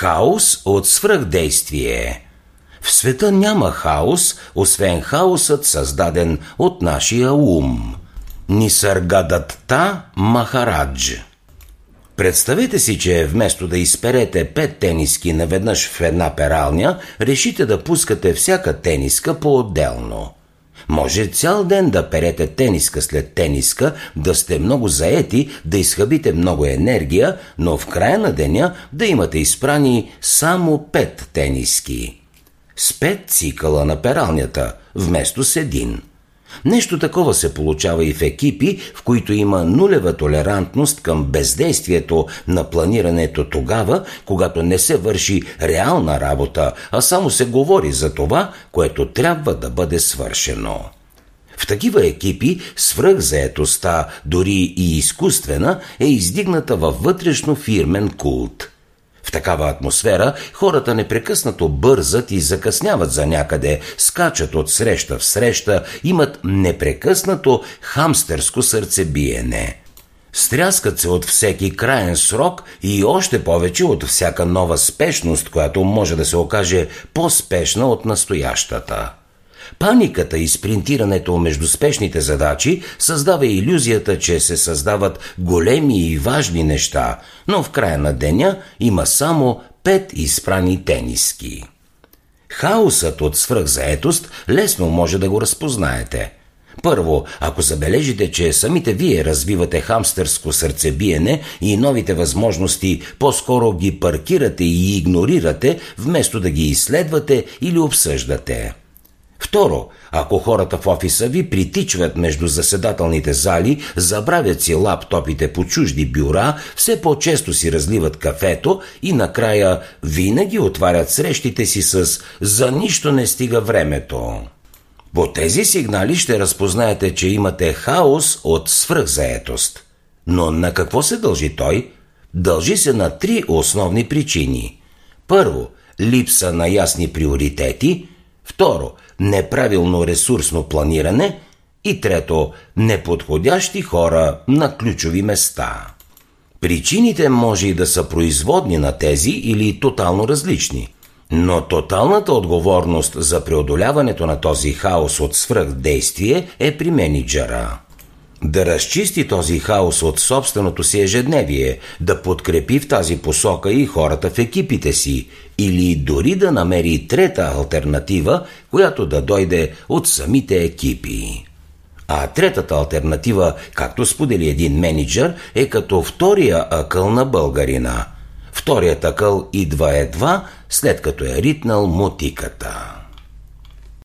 Хаос от свръхдействие. В света няма хаос, освен хаосът създаден от нашия ум. Нисаргадатта Махарадж Представете си, че вместо да изперете пет тениски наведнъж в една пералня, решите да пускате всяка тениска по-отделно. Може цял ден да перете тениска след тениска, да сте много заети, да изхъбите много енергия, но в края на деня да имате изпрани само пет тениски. С пет цикъла на пералнята, вместо с един – Нещо такова се получава и в екипи, в които има нулева толерантност към бездействието на планирането тогава, когато не се върши реална работа, а само се говори за това, което трябва да бъде свършено. В такива екипи свръхзаетостта, дори и изкуствена, е издигната във вътрешно фирмен култ – такава атмосфера хората непрекъснато бързат и закъсняват за някъде, скачат от среща в среща, имат непрекъснато хамстерско сърцебиене. Стряскат се от всеки краен срок и още повече от всяка нова спешност, която може да се окаже по-спешна от настоящата. Паниката и спринтирането между спешните задачи създава иллюзията, че се създават големи и важни неща, но в края на деня има само пет изпрани тениски. Хаосът от свръхзаетост лесно може да го разпознаете. Първо, ако забележите, че самите вие развивате хамстърско сърцебиене и новите възможности по-скоро ги паркирате и игнорирате, вместо да ги изследвате или обсъждате. Второ, ако хората в офиса ви притичват между заседателните зали, забравят си лаптопите по чужди бюра, все по-често си разливат кафето и накрая винаги отварят срещите си с «За нищо не стига времето». По тези сигнали ще разпознаете, че имате хаос от свръхзаетост. Но на какво се дължи той? Дължи се на три основни причини. Първо, липса на ясни приоритети. Второ, неправилно ресурсно планиране и трето, неподходящи хора на ключови места. Причините може и да са производни на тези или тотално различни, но тоталната отговорност за преодоляването на този хаос от свръхдействие е при менеджера да разчисти този хаос от собственото си ежедневие, да подкрепи в тази посока и хората в екипите си, или дори да намери трета альтернатива, която да дойде от самите екипи. А третата альтернатива, както сподели един менеджер, е като втория акъл на българина. Вторият акъл идва едва след като е ритнал мутиката.